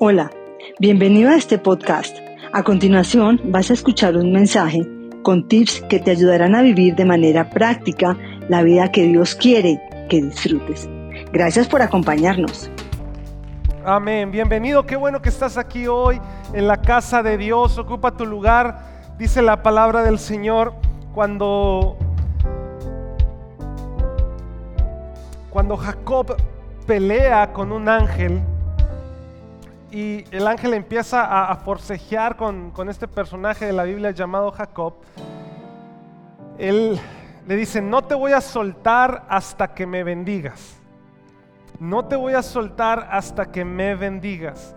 Hola, bienvenido a este podcast. A continuación vas a escuchar un mensaje con tips que te ayudarán a vivir de manera práctica la vida que Dios quiere que disfrutes. Gracias por acompañarnos. Amén, bienvenido, qué bueno que estás aquí hoy en la casa de Dios, ocupa tu lugar, dice la palabra del Señor, cuando, cuando Jacob pelea con un ángel, y el ángel empieza a, forcejear con, este personaje de la Biblia llamado Jacob. Él le dice, no te voy a soltar hasta que me bendigas. No te voy a soltar hasta que me bendigas.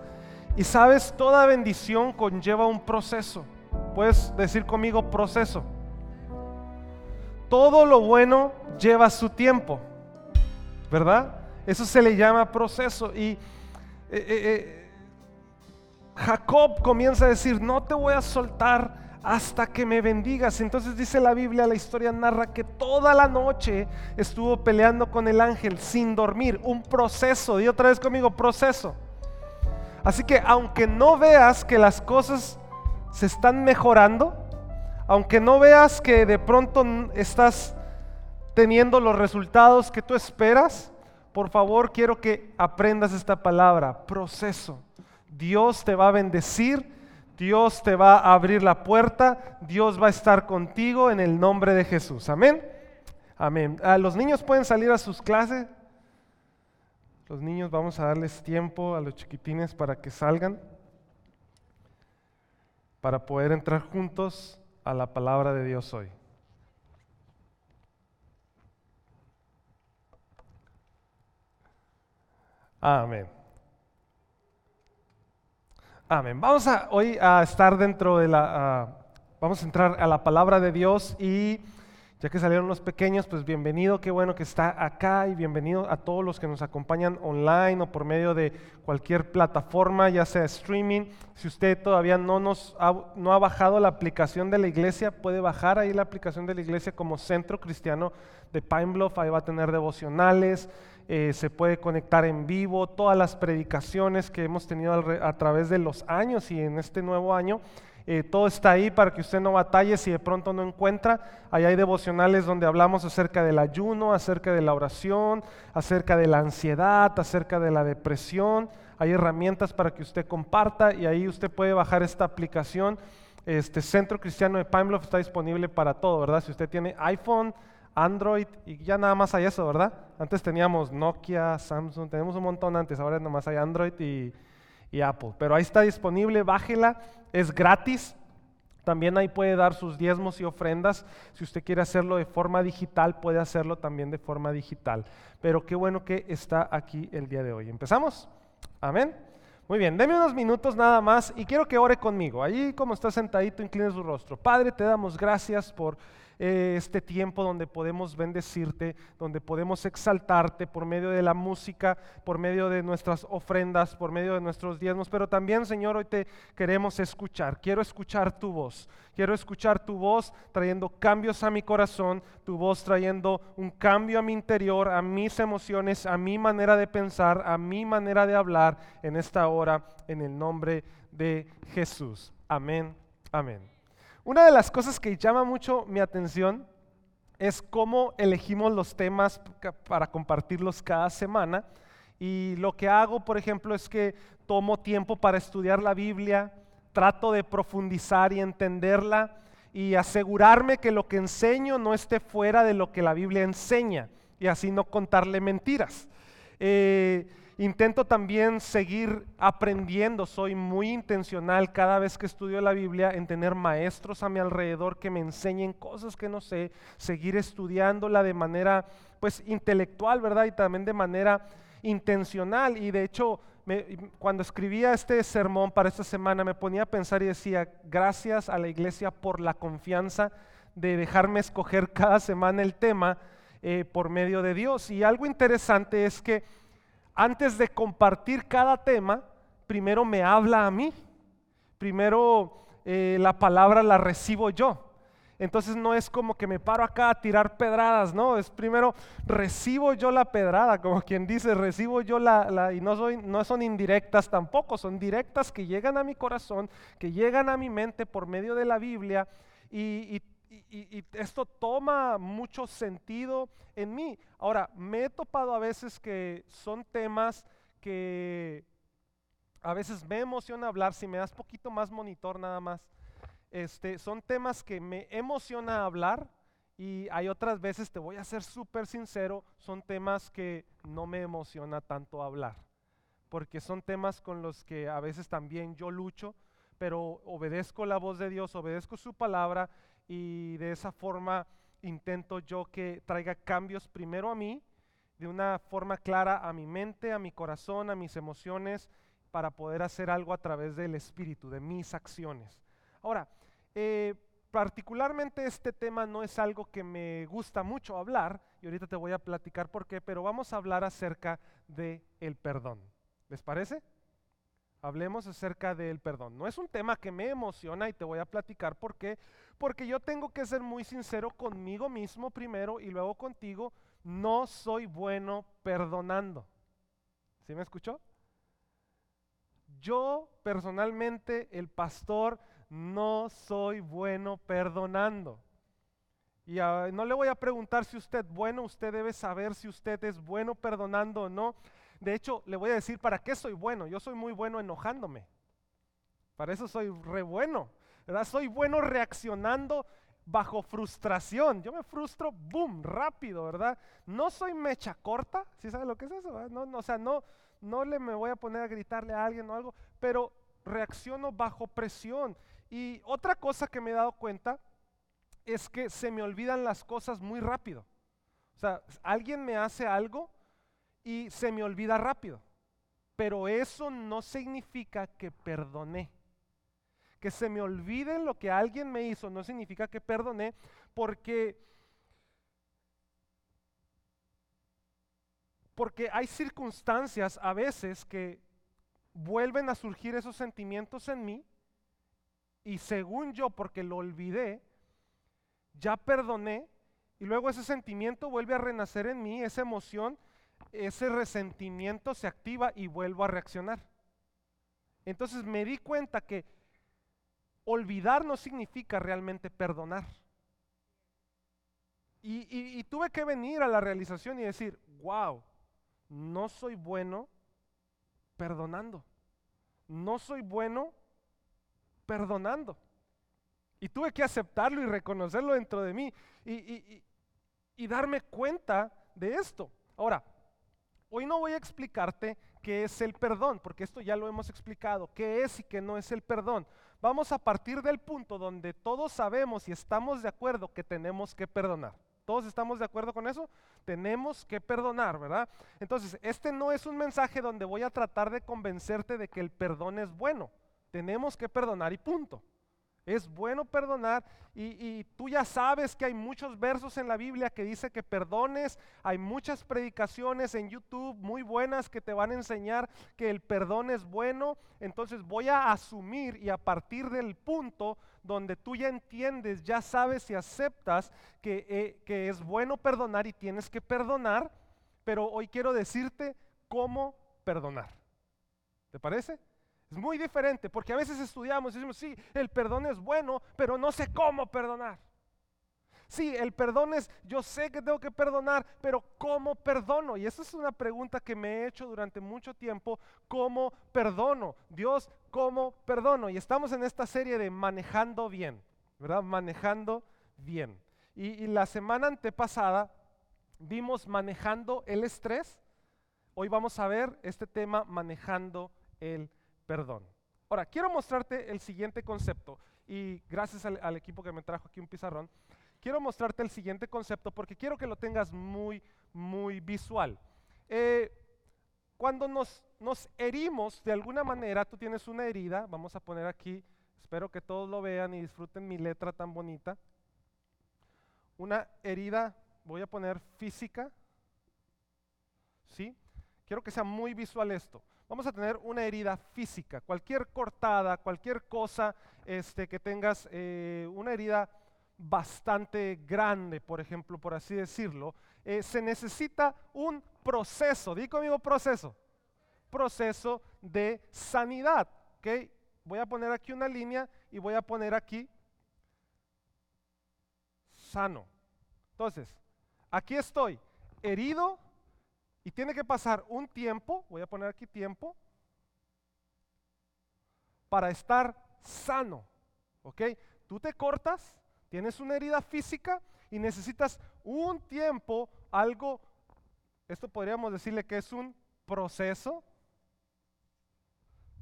Y sabes, toda bendición conlleva un proceso. Puedes decir conmigo proceso. Todo lo bueno lleva su tiempo, ¿verdad? Eso se le llama proceso. Y eh, eh, eh, Jacob comienza a decir, no te voy a soltar hasta que me bendigas. Entonces dice la Biblia, la historia narra que toda la noche estuvo peleando con el ángel sin dormir. Un proceso, di otra vez conmigo, proceso. Así que aunque no veas que las cosas se están mejorando, aunque no veas que de pronto estás teniendo los resultados que tú esperas, por favor quiero que aprendas esta palabra, proceso. Dios te va a bendecir, Dios te va a abrir la puerta, Dios va a estar contigo en el nombre de Jesús. Amén. Amén. Ah, los niños pueden salir a sus clases. Los niños vamos a darles tiempo a los chiquitines para que salgan, para poder entrar juntos a la palabra de Dios hoy. Amén. Amén. Vamos a, hoy a estar dentro de la... vamos a entrar a la palabra de Dios y ya que salieron los pequeños, pues bienvenido, qué bueno que está acá y bienvenido a todos los que nos acompañan online o por medio de cualquier plataforma, ya sea streaming. Si usted todavía no, nos no ha bajado la aplicación de la iglesia, puede bajar ahí la aplicación de la iglesia como Centro Cristiano de Pine Bluff, ahí va a tener devocionales, eh, se puede conectar en vivo, todas las predicaciones que hemos tenido a través de los años y en este nuevo año. Eh, todo está ahí para que usted no batalle si de pronto no encuentra. Ahí hay devocionales donde hablamos acerca del ayuno, acerca de la oración, acerca de la ansiedad, acerca de la depresión. Hay herramientas para que usted comparta y ahí usted puede bajar esta aplicación. Este Centro Cristiano de Pine está disponible para todo, ¿verdad? Si usted tiene iPhone, Android y ya nada más hay eso, ¿verdad? Antes teníamos Nokia, Samsung, tenemos un montón antes, ahora nada más hay Android y, Apple. Pero ahí está disponible, bájela, es gratis. También ahí puede dar sus diezmos y ofrendas. Si usted quiere hacerlo de forma digital, puede hacerlo también de forma digital. Pero qué bueno que está aquí el día de hoy. ¿Empezamos? Amén. Muy bien, deme unos minutos nada más y quiero que ore conmigo. Allí como está sentadito, incline su rostro. Padre, te damos gracias por eh, este tiempo donde podemos bendecirte, donde podemos exaltarte por medio de la música, por medio de nuestras ofrendas, por medio de nuestros diezmos, pero también, Señor, hoy te queremos escuchar. Quiero escuchar tu voz. Quiero escuchar tu voz trayendo cambios a mi corazón, tu voz trayendo un cambio a mi interior, a mis emociones, a mi manera de pensar, a mi manera de hablar en esta hora, en el nombre de Jesús. Amén. Amén. Una de las cosas que llama mucho mi atención es cómo elegimos los temas para compartirlos cada semana. Y lo que hago, por ejemplo, es que tomo tiempo para estudiar la Biblia, trato de profundizar y entenderla y asegurarme que lo que enseño no esté fuera de lo que la Biblia enseña y así no contarle mentiras. Eh, Intento también seguir aprendiendo, soy muy intencional cada vez que estudio la Biblia en tener maestros a mi alrededor que me enseñen cosas que no sé, seguir estudiándola de manera pues intelectual, ¿verdad? Y también de manera intencional. Y de hecho, cuando escribía este sermón para esta semana me ponía a pensar y decía, gracias a la iglesia por la confianza de dejarme escoger cada semana el tema eh, por medio de Dios. Y algo interesante es que antes de compartir cada tema, primero me habla a mí. Primero eh, la palabra la recibo yo. Entonces no es como que me paro acá a tirar pedradas, no, es primero recibo yo la pedrada, como quien dice, recibo yo la, y no, soy, no son indirectas tampoco, son directas que llegan a mi corazón, que llegan a mi mente por medio de la Biblia y, y esto toma mucho sentido en mí. Ahora, me he topado a veces que son temas que a veces me emociona hablar, si me das poquito más monitor nada más este, son temas que me emociona hablar y hay otras veces, te voy a ser súper sincero, son temas que no me emociona tanto hablar, porque son temas con los que a veces también yo lucho, pero obedezco la voz de Dios, obedezco su palabra y de esa forma intento yo que traiga cambios primero a mí, de una forma clara a mi mente, a mi corazón, a mis emociones, para poder hacer algo a través del Espíritu, de mis acciones. Ahora, eh, particularmente este tema no es algo que me gusta mucho hablar, y ahorita te voy a platicar por qué, pero vamos a hablar acerca del el perdón. ¿Les parece? Hablemos acerca del perdón. No es un tema que me emociona y te voy a platicar por qué. Porque yo tengo que ser muy sincero conmigo mismo primero y luego contigo. No soy bueno perdonando. ¿Sí me escuchó? Yo personalmente, el pastor, no soy bueno perdonando. Y ah, no le voy a preguntar si usted bueno, usted debe saber si usted es bueno perdonando o no. De hecho, le voy a decir para qué soy bueno. Yo soy muy bueno enojándome. Para eso soy re bueno. ¿verdad? Soy bueno reaccionando bajo frustración. Yo me frustro, boom, rápido, ¿verdad? No soy mecha corta, ¿sí sabe lo que es eso? No, no, o sea, no, no le me voy a poner a gritarle a alguien o algo, pero reacciono bajo presión. Y otra cosa que me he dado cuenta es que se me olvidan las cosas muy rápido. O sea, alguien me hace algo y se me olvida rápido. Pero eso no significa que perdoné. Que se me olvide lo que alguien me hizo no significa que perdoné porque porque hay circunstancias a veces que vuelven a surgir esos sentimientos en mí y según yo, porque lo olvidé, ya perdoné y luego ese sentimiento vuelve a renacer en mí, esa emoción, ese resentimiento se activa y vuelvo a reaccionar. Entonces me di cuenta que olvidar no significa realmente perdonar. Y, y, tuve que venir a la realización y decir, wow, no soy bueno perdonando. No soy bueno perdonando. Y tuve que aceptarlo y reconocerlo dentro de mí y, darme cuenta de esto. Ahora, hoy no voy a explicarte qué es el perdón, porque esto ya lo hemos explicado, qué es y qué no es el perdón. Vamos a partir del punto donde todos sabemos y estamos de acuerdo que tenemos que perdonar. ¿Todos estamos de acuerdo con eso? Tenemos que perdonar, ¿verdad? Entonces, este no es un mensaje donde voy a tratar de convencerte de que el perdón es bueno. Tenemos que perdonar y punto. Es bueno perdonar y, tú ya sabes que hay muchos versos en la Biblia que dice que perdones. Hay muchas predicaciones en YouTube muy buenas que te van a enseñar que el perdón es bueno. Entonces voy a asumir y a partir del punto donde tú ya entiendes, ya sabes y aceptas que, eh, que es bueno perdonar y tienes que perdonar, pero hoy quiero decirte cómo perdonar. ¿Te parece? Es muy diferente porque a veces estudiamos y decimos, sí, el perdón es bueno, pero no sé cómo perdonar. Sí, el perdón es, yo sé que tengo que perdonar, pero ¿cómo perdono? Y esa es una pregunta que me he hecho durante mucho tiempo, ¿cómo perdono? Dios, ¿cómo perdono? Y estamos en esta serie de manejando bien, ¿verdad? Manejando bien. Y, y la semana antepasada vimos manejando el estrés. Hoy vamos a ver este tema manejando el perdón. Ahora, quiero mostrarte el siguiente concepto y gracias al, equipo que me trajo aquí un pizarrón, quiero mostrarte el siguiente concepto porque quiero que lo tengas muy, muy visual. Eh, cuando nos, nos herimos de alguna manera, tú tienes una herida, vamos a poner aquí, espero que todos lo vean y disfruten mi letra tan bonita. Una herida, voy a poner física, ¿sí? Quiero que sea muy visual esto vamos a tener una herida física, cualquier cortada, cualquier cosa este, que tengas, eh, una herida bastante grande, por ejemplo, por así decirlo, eh, se necesita un proceso, di conmigo proceso, proceso de sanidad. ¿okay? Voy a poner aquí una línea y voy a poner aquí sano. Entonces, aquí estoy herido y tiene que pasar un tiempo, voy a poner aquí tiempo, para estar sano. ¿Ok? Tú te cortas, tienes una herida física y necesitas un tiempo, algo, esto podríamos decirle que es un proceso,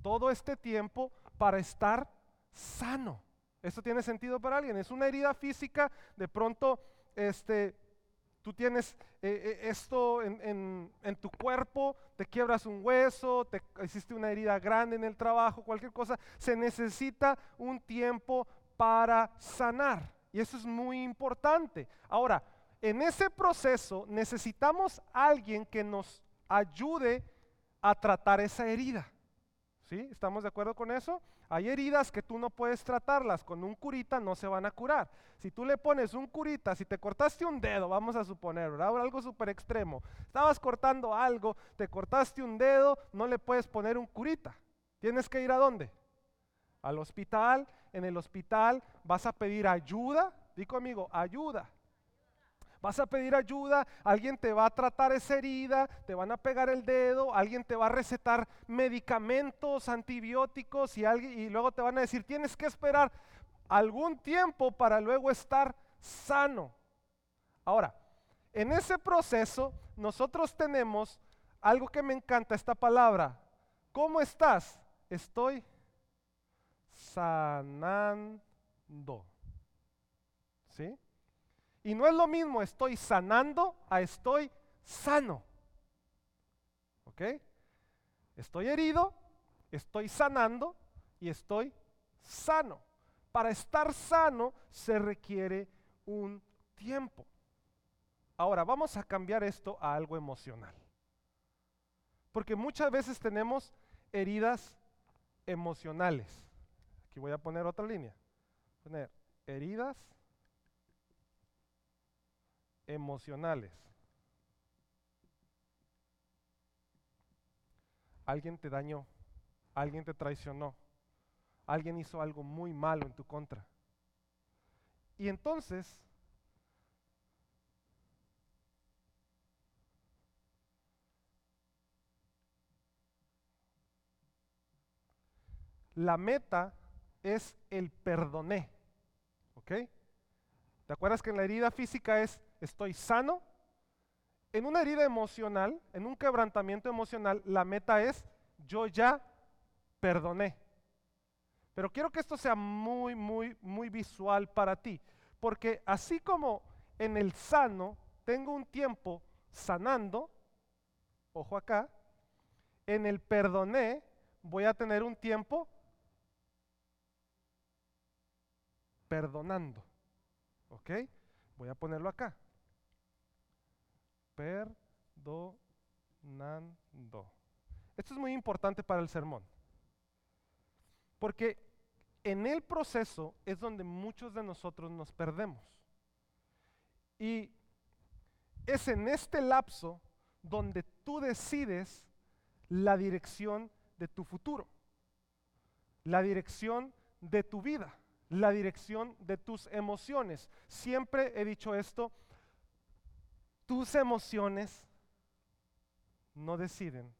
todo este tiempo para estar sano. ¿Esto tiene sentido para alguien? Es una herida física, de pronto este, tú tienes eh, eh, esto en, tu cuerpo, te quiebras un hueso, te hiciste una herida grande en el trabajo, cualquier cosa, se necesita un tiempo para sanar. Y eso es muy importante. Ahora, en ese proceso necesitamos alguien que nos ayude a tratar esa herida. ¿Sí? ¿Estamos de acuerdo con eso? Hay heridas que tú no puedes tratarlas, con un curita no se van a curar. Si tú le pones un curita, si te cortaste un dedo, vamos a suponer, ¿verdad? Algo súper extremo. Estabas cortando algo, te cortaste un dedo, no le puedes poner un curita. Tienes que ir a dónde? Al hospital. En el hospital vas a pedir ayuda. Digo amigo, ayuda. Vas a pedir ayuda, alguien te va a tratar esa herida, te van a pegar el dedo, alguien te va a recetar medicamentos, antibióticos y, alguien, y luego te van a decir, tienes que esperar algún tiempo para luego estar sano. Ahora, en ese proceso nosotros tenemos algo que me encanta, esta palabra. ¿Cómo estás? Estoy sanando. Y no es lo mismo estoy sanando a estoy sano. ¿Ok? Estoy herido, estoy sanando y estoy sano. Para estar sano se requiere un tiempo. Ahora, vamos a cambiar esto a algo emocional. Porque muchas veces tenemos heridas emocionales. Aquí voy a poner otra línea. Poner heridas emocionales. Alguien te dañó, alguien te traicionó, alguien hizo algo muy malo en tu contra. Y entonces, la meta es el perdoné. ¿Ok? ¿Te acuerdas que en la herida física es estoy sano? En una herida emocional, en un quebrantamiento emocional, la meta es yo ya perdoné. Pero quiero que esto sea muy, muy, muy visual para ti. Porque así como en el sano tengo un tiempo sanando, ojo acá, en el perdoné voy a tener un tiempo perdonando. ¿Ok? Voy a ponerlo acá. Perdonando. Esto es muy importante para el sermón. Porque en el proceso es donde muchos de nosotros nos perdemos. Y es en este lapso donde tú decides la dirección de tu futuro, la dirección de tu vida la dirección de tus emociones. Siempre he dicho esto, tus emociones no deciden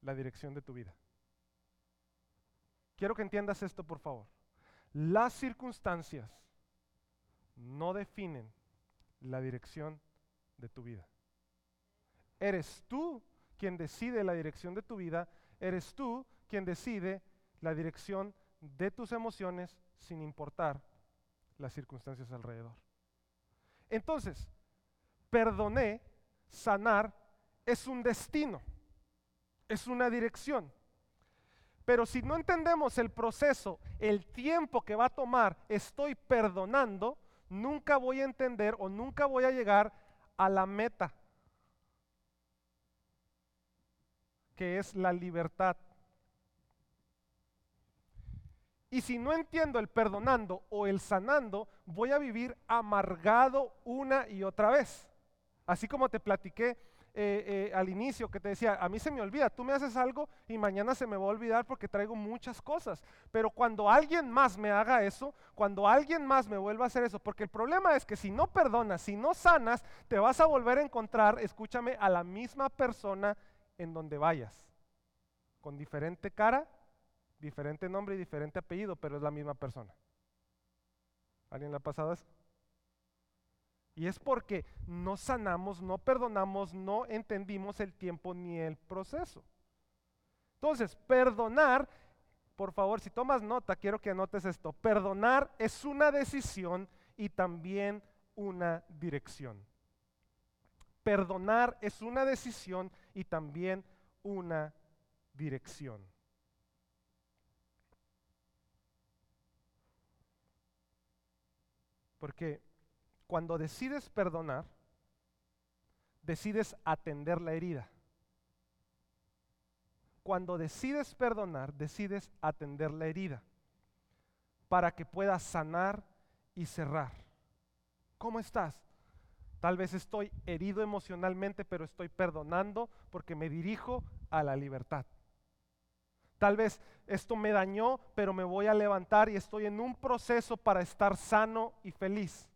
la dirección de tu vida. Quiero que entiendas esto, por favor. Las circunstancias no definen la dirección de tu vida. Eres tú quien decide la dirección de tu vida, eres tú quien decide la dirección de tus emociones sin importar las circunstancias alrededor. Entonces, perdoné, sanar, es un destino, es una dirección. Pero si no entendemos el proceso, el tiempo que va a tomar, estoy perdonando, nunca voy a entender o nunca voy a llegar a la meta, que es la libertad Y si no entiendo el perdonando o el sanando, voy a vivir amargado una y otra vez. Así como te platiqué eh, eh, al inicio que te decía, a mí se me olvida, tú me haces algo y mañana se me va a olvidar porque traigo muchas cosas. Pero cuando alguien más me haga eso, cuando alguien más me vuelva a hacer eso, porque el problema es que si no perdonas, si no sanas, te vas a volver a encontrar, escúchame, a la misma persona en donde vayas, con diferente cara, diferente nombre y diferente apellido, pero es la misma persona. ¿Alguien le ha pasado eso? Y es porque no sanamos, no perdonamos, no entendimos el tiempo ni el proceso. Entonces, perdonar, por favor, si tomas nota, quiero que anotes esto. Perdonar es una decisión y también una dirección. Perdonar es una decisión y también una dirección. Porque cuando decides perdonar, decides atender la herida. Cuando decides perdonar, decides atender la herida para que puedas sanar y cerrar. ¿Cómo estás? Tal vez estoy herido emocionalmente, pero estoy perdonando porque me dirijo a la libertad. Tal vez esto me dañó, pero me voy a levantar y estoy en un proceso para estar sano y feliz.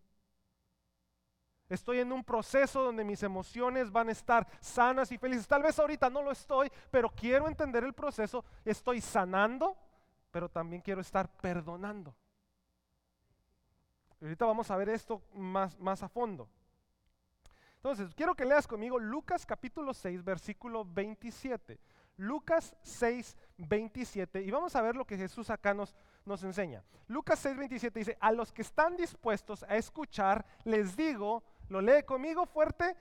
Estoy en un proceso donde mis emociones van a estar sanas y felices. Tal vez ahorita no lo estoy, pero quiero entender el proceso. Estoy sanando, pero también quiero estar perdonando. ahorita vamos a ver esto más, más a fondo. Entonces, quiero que leas conmigo Lucas capítulo 6, versículo 27. Lucas 6, 27. Y vamos a ver lo que Jesús acá nos, nos enseña. Lucas 6, 27 dice, a los que están dispuestos a escuchar, les digo, lo lee conmigo fuerte,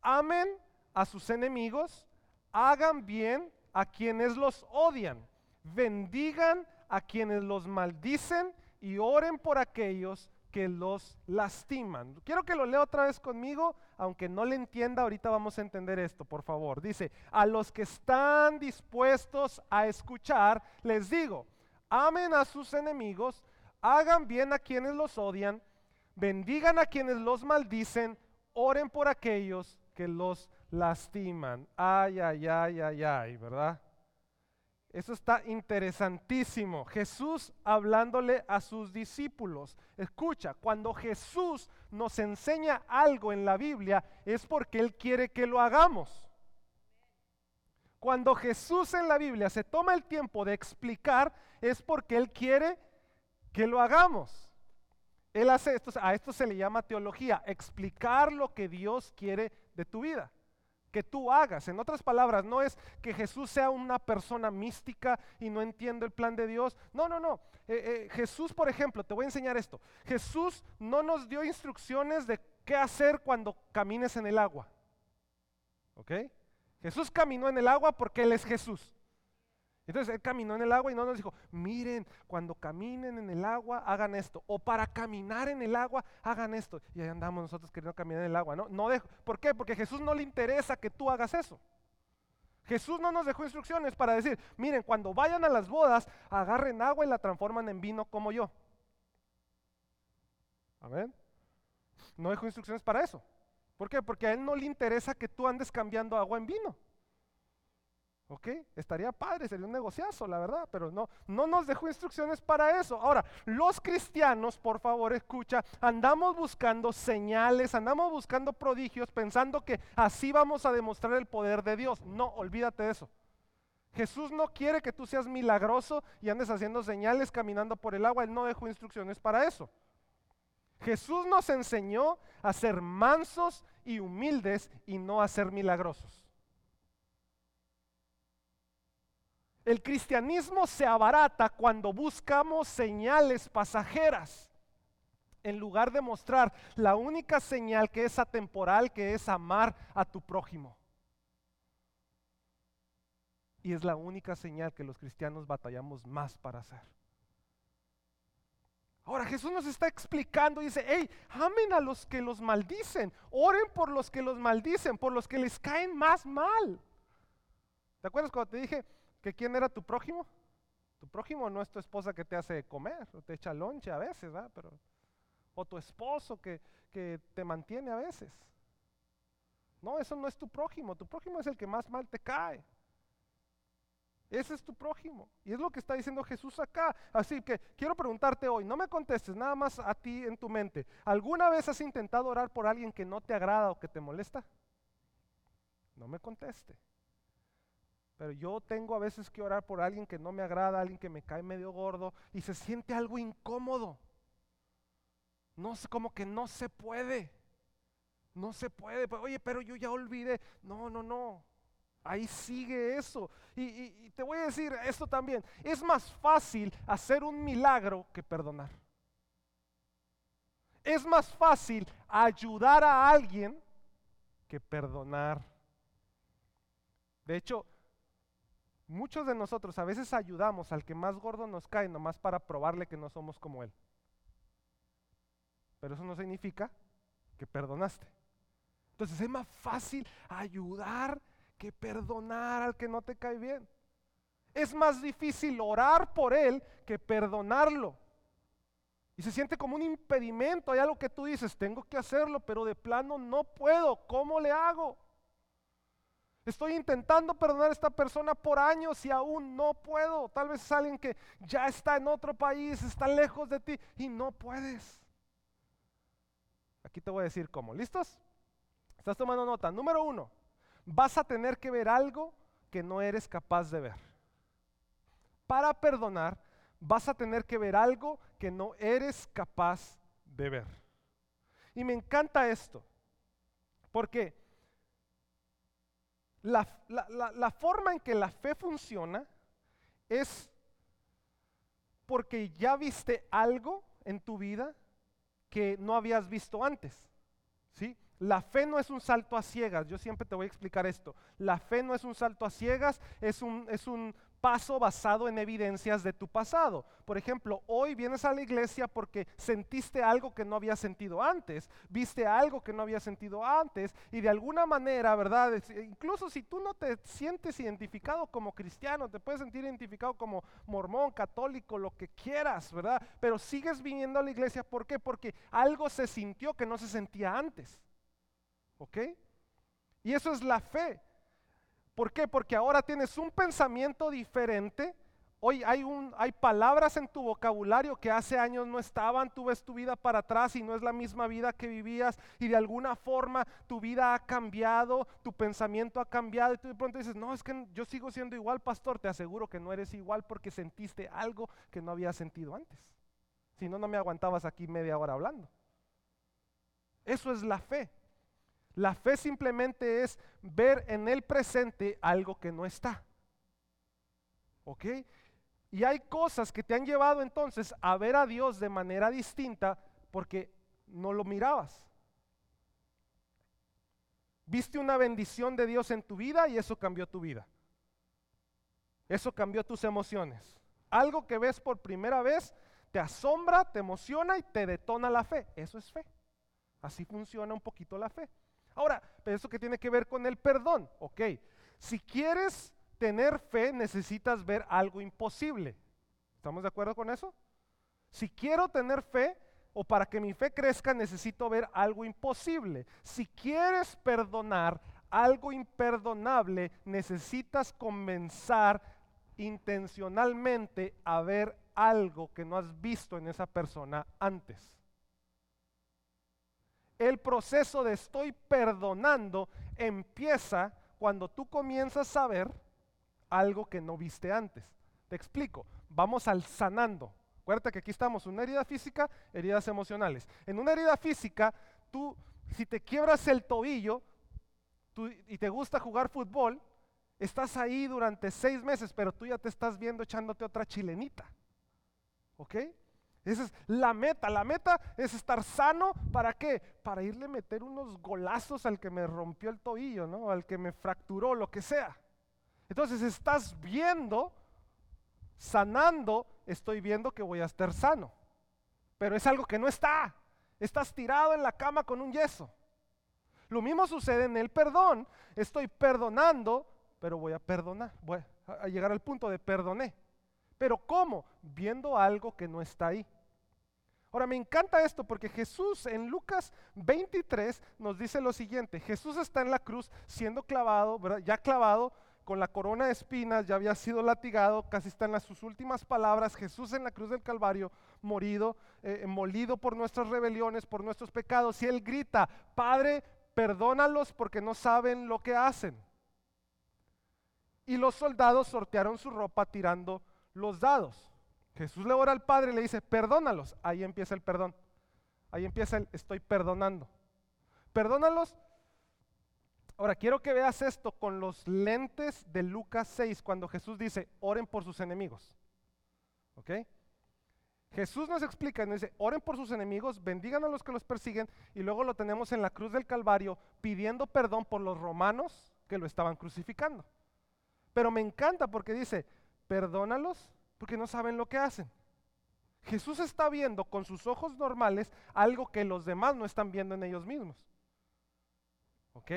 amen a sus enemigos, hagan bien a quienes los odian, bendigan a quienes los maldicen y oren por aquellos que los lastiman. Quiero que lo lea otra vez conmigo, aunque no le entienda, ahorita vamos a entender esto, por favor. Dice, a los que están dispuestos a escuchar, les digo, amen a sus enemigos, hagan bien a quienes los odian, bendigan a quienes los maldicen, oren por aquellos que los lastiman. Ay, ay, ay, ay, ay, ¿verdad? Eso está interesantísimo. Jesús hablándole a sus discípulos. Escucha, cuando Jesús nos enseña algo en la Biblia es porque Él quiere que lo hagamos. Cuando Jesús en la Biblia se toma el tiempo de explicar es porque Él quiere que lo hagamos. Él hace esto, a esto se le llama teología, explicar lo que Dios quiere de tu vida que tú hagas. En otras palabras, no es que Jesús sea una persona mística y no entiende el plan de Dios. No, no, no. Eh, eh, Jesús, por ejemplo, te voy a enseñar esto. Jesús no nos dio instrucciones de qué hacer cuando camines en el agua. ¿Ok? Jesús caminó en el agua porque Él es Jesús. Entonces él caminó en el agua y no nos dijo, miren, cuando caminen en el agua, hagan esto. O para caminar en el agua, hagan esto. Y ahí andamos nosotros queriendo caminar en el agua. No, no dejo. ¿Por qué? Porque a Jesús no le interesa que tú hagas eso. Jesús no nos dejó instrucciones para decir, miren, cuando vayan a las bodas, agarren agua y la transforman en vino como yo. Amén. No dejó instrucciones para eso. ¿Por qué? Porque a Él no le interesa que tú andes cambiando agua en vino. ¿Ok? Estaría padre, sería un negociazo, la verdad, pero no, no nos dejó instrucciones para eso. Ahora, los cristianos, por favor, escucha, andamos buscando señales, andamos buscando prodigios, pensando que así vamos a demostrar el poder de Dios. No, olvídate de eso. Jesús no quiere que tú seas milagroso y andes haciendo señales caminando por el agua, Él no dejó instrucciones para eso. Jesús nos enseñó a ser mansos y humildes y no a ser milagrosos. El cristianismo se abarata cuando buscamos señales pasajeras en lugar de mostrar la única señal que es atemporal, que es amar a tu prójimo. Y es la única señal que los cristianos batallamos más para hacer. Ahora Jesús nos está explicando y dice, hey, amen a los que los maldicen, oren por los que los maldicen, por los que les caen más mal. ¿Te acuerdas cuando te dije, que quién era tu prójimo? Tu prójimo no es tu esposa que te hace comer o te echa lonche a veces, ¿verdad? Pero, o tu esposo que, que te mantiene a veces. No, eso no es tu prójimo. Tu prójimo es el que más mal te cae. Ese es tu prójimo. Y es lo que está diciendo Jesús acá. Así que quiero preguntarte hoy, no me contestes nada más a ti en tu mente. ¿Alguna vez has intentado orar por alguien que no te agrada o que te molesta? No me conteste. Pero yo tengo a veces que orar por alguien que no me agrada, alguien que me cae medio gordo y se siente algo incómodo. No sé, como que no se puede. No se puede. Oye, pero yo ya olvidé. No, no, no. Ahí sigue eso. Y, te voy a decir esto también. Es más fácil hacer un milagro que perdonar. Es más fácil ayudar a alguien que perdonar. De hecho, muchos de nosotros a veces ayudamos al que más gordo nos cae nomás para probarle que no somos como él. Pero eso no significa que perdonaste. Entonces es más fácil ayudar que perdonar al que no te cae bien. Es más difícil orar por él que perdonarlo. Y se siente como un impedimento. Hay algo que tú dices, tengo que hacerlo, pero de plano no puedo. ¿Cómo le hago? Estoy intentando perdonar a esta persona por años y aún no puedo. Tal vez es alguien que ya está en otro país, está lejos de ti y no puedes. Aquí te voy a decir cómo. ¿Listos? ¿Estás tomando nota? Número uno, vas a tener que ver algo que no eres capaz de ver. Para perdonar, vas a tener que ver algo que no eres capaz de ver. Y me encanta esto, porque la, la, forma en que la fe funciona es porque ya viste algo en tu vida que no habías visto antes. ¿Sí? La fe no es un salto a ciegas, yo siempre te voy a explicar esto. La fe no es un salto a ciegas, es un, es un paso basado en evidencias de tu pasado. Por ejemplo, hoy vienes a la iglesia porque sentiste algo que no había sentido antes, viste algo que no había sentido antes y de alguna manera, ¿verdad? Incluso si tú no te sientes identificado como cristiano, te puedes sentir identificado como mormón, católico, lo que quieras, ¿verdad? Pero sigues viniendo a la iglesia, ¿por qué? Porque algo se sintió que no se sentía antes. ¿Ok? Y eso es la fe. ¿Por qué? Porque ahora tienes un pensamiento diferente. Hoy hay, palabras en tu vocabulario que hace años no estaban. Tú ves tu vida para atrás y no es la misma vida que vivías. Y de alguna forma tu vida ha cambiado, tu pensamiento ha cambiado. Y tú de pronto dices, no, es que yo sigo siendo igual, pastor. Te aseguro que no eres igual porque sentiste algo que no habías sentido antes. Si no, no me aguantabas aquí media hora hablando. Eso es la fe. La fe simplemente es ver en el presente algo que no está. ¿Ok? Y hay cosas que te han llevado entonces a ver a Dios de manera distinta porque no lo mirabas. Viste una bendición de Dios en tu vida y eso cambió tu vida. Eso cambió tus emociones. Algo que ves por primera vez te asombra, te emociona y te detona la fe. Eso es fe. Así funciona un poquito la fe. Ahora, eso que tiene que ver con el perdón, ok. Si quieres tener fe, necesitas ver algo imposible. ¿Estamos de acuerdo con eso? Si quiero tener fe, o para que mi fe crezca, necesito ver algo imposible. Si quieres perdonar algo imperdonable, necesitas comenzar intencionalmente a ver algo que no has visto en esa persona antes el proceso de estoy perdonando empieza cuando tú comienzas a ver algo que no viste antes. Te explico, vamos al sanando. Acuérdate que aquí estamos, una herida física, heridas emocionales. En una herida física, tú, si te quiebras el tobillo y te gusta jugar fútbol, estás ahí durante seis meses, pero tú ya te estás viendo echándote otra chilenita. ¿Ok? Esa es la meta. La meta es estar sano. ¿Para qué? Para irle a meter unos golazos al que me rompió el tobillo, ¿no? Al que me fracturó, lo que sea. Entonces estás viendo, sanando, estoy viendo que voy a estar sano. Pero es algo que no está. Estás tirado en la cama con un yeso. Lo mismo sucede en el perdón. Estoy perdonando, pero voy a perdonar. Voy a llegar al punto de perdoné ¿Pero cómo? Viendo algo que no está ahí. Ahora me encanta esto porque Jesús en Lucas 23 nos dice lo siguiente, Jesús está en la cruz siendo clavado, ya clavado con la corona de espinas, ya había sido latigado, casi está en las, sus últimas palabras, Jesús en la cruz del Calvario, morido, eh, molido por nuestras rebeliones, por nuestros pecados, y él grita, Padre, perdónalos porque no saben lo que hacen. Y los soldados sortearon su ropa tirando los dados. Jesús le ora al Padre y le dice, perdónalos. Ahí empieza el perdón. Ahí empieza el estoy perdonando. Perdónalos. Ahora quiero que veas esto con los lentes de Lucas 6 cuando Jesús dice, oren por sus enemigos. ¿Ok? Jesús nos explica, nos dice, oren por sus enemigos, bendigan a los que los persiguen y luego lo tenemos en la cruz del Calvario pidiendo perdón por los romanos que lo estaban crucificando. Pero me encanta porque dice, perdónalos porque no saben lo que hacen. Jesús está viendo con sus ojos normales algo que los demás no están viendo en ellos mismos. ¿Ok?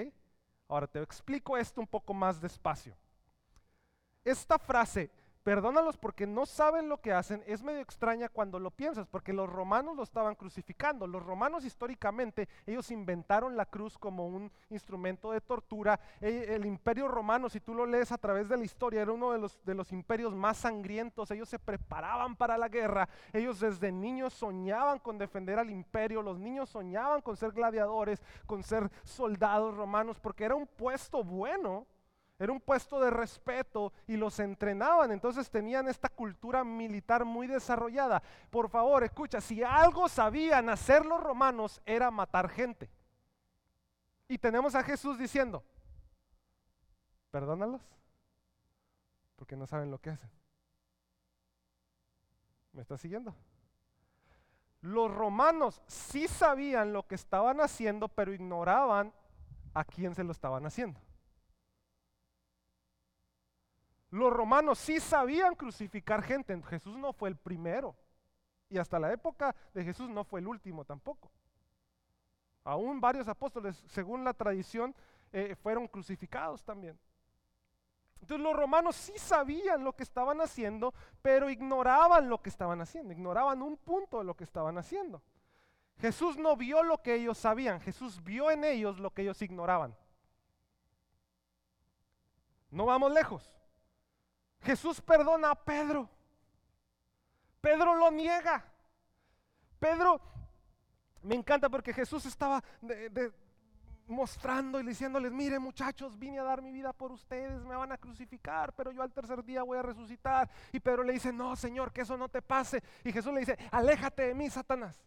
Ahora te explico esto un poco más despacio. Esta frase, perdónalos porque no saben lo que hacen, es medio extraña cuando lo piensas, porque los romanos lo estaban crucificando. Los romanos históricamente, ellos inventaron la cruz como un instrumento de tortura. El, imperio romano, si tú lo lees a través de la historia, era uno de los, de los imperios más sangrientos. Ellos se preparaban para la guerra. Ellos desde niños soñaban con defender al imperio. Los niños soñaban con ser gladiadores, con ser soldados romanos, porque era un puesto bueno era un puesto de respeto y los entrenaban, entonces tenían esta cultura militar muy desarrollada. Por favor, escucha, si algo sabían hacer los romanos era matar gente. Y tenemos a Jesús diciendo, perdónalos, porque no saben lo que hacen. ¿Me está siguiendo? Los romanos sí sabían lo que estaban haciendo, pero ignoraban a quién se lo estaban haciendo. Los romanos sí sabían crucificar gente. Jesús no fue el primero. Y hasta la época de Jesús no fue el último tampoco. Aún varios apóstoles, según la tradición, eh, fueron crucificados también. Entonces los romanos sí sabían lo que estaban haciendo, pero ignoraban lo que estaban haciendo, ignoraban un punto de lo que estaban haciendo. Jesús no vio lo que ellos sabían, Jesús vio en ellos lo que ellos ignoraban. No vamos lejos. Jesús perdona a Pedro. Pedro lo niega. Pedro, me encanta porque Jesús estaba mostrando y diciéndoles, mire muchachos, vine a dar mi vida por ustedes, me van a crucificar, pero yo al tercer día voy a resucitar. Y Pedro le dice, no, Señor, que eso no te pase. Y Jesús le dice, aléjate de mí, Satanás.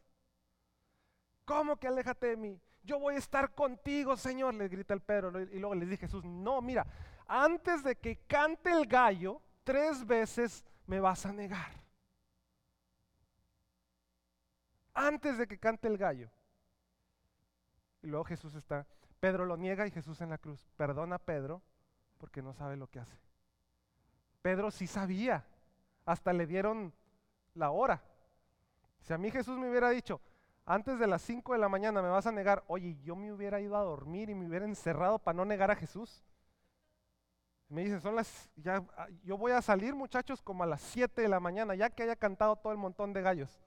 ¿Cómo que aléjate de mí? Yo voy a estar contigo, Señor, le grita el Pedro. Y luego le dice Jesús, no, mira, antes de que cante el gallo, tres veces me vas a negar. Antes de que cante el gallo. Y luego Jesús está, Pedro lo niega y Jesús en la cruz. Perdona a Pedro porque no sabe lo que hace. Pedro sí sabía, hasta le dieron la hora. Si a mí Jesús me hubiera dicho, antes de las 5 de la mañana me vas a negar, oye, yo me hubiera ido a dormir y me hubiera encerrado para no negar a Jesús. Me dicen, son las, ya, yo voy a salir muchachos como a las 7 de la mañana, ya que haya cantado todo el montón de gallos.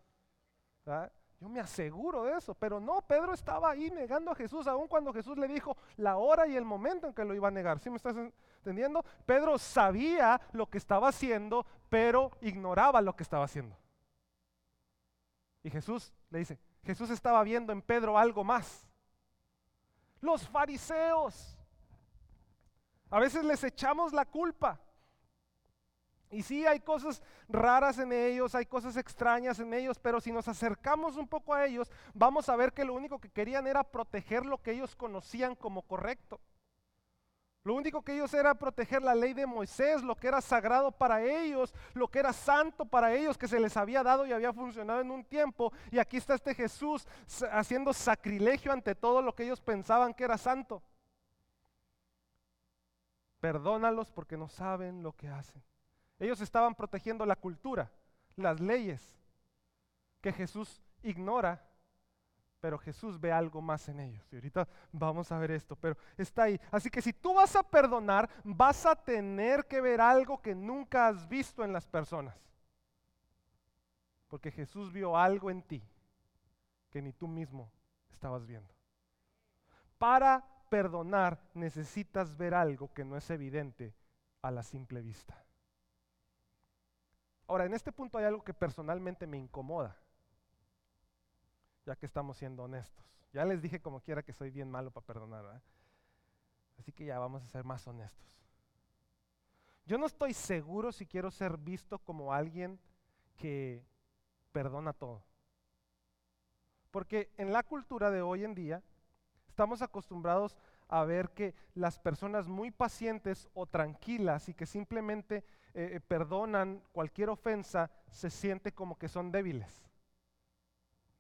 Yo me aseguro de eso, pero no, Pedro estaba ahí negando a Jesús, aun cuando Jesús le dijo la hora y el momento en que lo iba a negar. ¿Sí me estás entendiendo? Pedro sabía lo que estaba haciendo, pero ignoraba lo que estaba haciendo. Y Jesús le dice, Jesús estaba viendo en Pedro algo más. Los fariseos. A veces les echamos la culpa. Y sí, hay cosas raras en ellos, hay cosas extrañas en ellos, pero si nos acercamos un poco a ellos, vamos a ver que lo único que querían era proteger lo que ellos conocían como correcto. Lo único que ellos era proteger la ley de Moisés, lo que era sagrado para ellos, lo que era santo para ellos, que se les había dado y había funcionado en un tiempo. Y aquí está este Jesús haciendo sacrilegio ante todo lo que ellos pensaban que era santo. Perdónalos porque no saben lo que hacen. Ellos estaban protegiendo la cultura, las leyes, que Jesús ignora pero Jesús ve algo más en ellos. Y ahorita vamos a ver esto, pero está ahí. Así que si tú vas a perdonar, vas a tener que ver algo que nunca has visto en las personas. porque Jesús vio algo en ti que ni tú mismo estabas viendo. Para perdonar necesitas ver algo que no es evidente a la simple vista. Ahora, en este punto hay algo que personalmente me incomoda, ya que estamos siendo honestos. Ya les dije como quiera que soy bien malo para perdonar, Así que ya vamos a ser más honestos. Yo no estoy seguro si quiero ser visto como alguien que perdona todo. Porque en la cultura de hoy en día estamos acostumbrados a ver que las personas muy pacientes o tranquilas y que simplemente eh, eh, perdonan cualquier ofensa se siente como que son débiles.